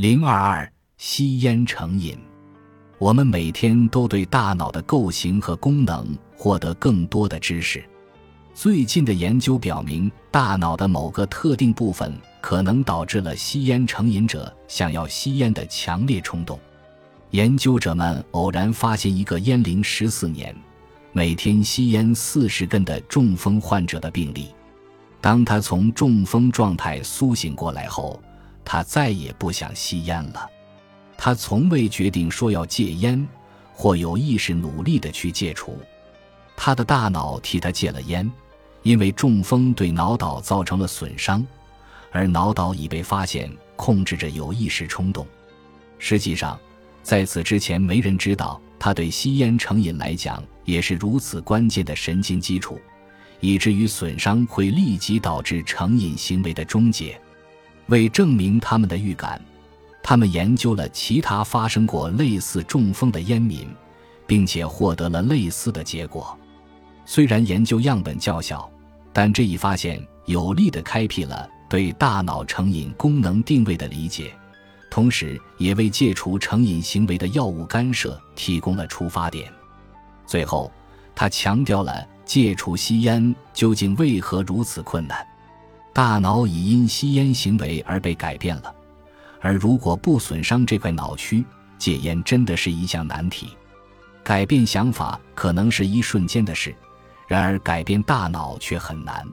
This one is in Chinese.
零二二吸烟成瘾。我们每天都对大脑的构型和功能获得更多的知识。最近的研究表明，大脑的某个特定部分可能导致了吸烟成瘾者想要吸烟的强烈冲动。研究者们偶然发现一个烟龄十四年、每天吸烟四十根的中风患者的病例。当他从中风状态苏醒过来后，他再也不想吸烟了。他从未决定说要戒烟，或有意识努力地去戒除。他的大脑替他戒了烟，因为中风对脑岛造成了损伤，而脑岛已被发现控制着有意识冲动。实际上。在此之前，没人知道它对吸烟成瘾来讲也是如此关键的神经基础，以至于损伤会立即导致成瘾行为的终结。为证明他们的预感，他们研究了其他发生过类似中风的烟民，并且获得了类似的结果。虽然研究样本较小，但这一发现有力地开辟了对大脑成瘾功能定位的理解。同时，也为戒除成瘾行为的药物干涉提供了出发点。最后，他强调了戒除吸烟究竟为何如此困难。大脑已因吸烟行为而被改变了，而如果不损伤这块脑区，戒烟真的是一项难题。改变想法可能是一瞬间的事，然而改变大脑却很难。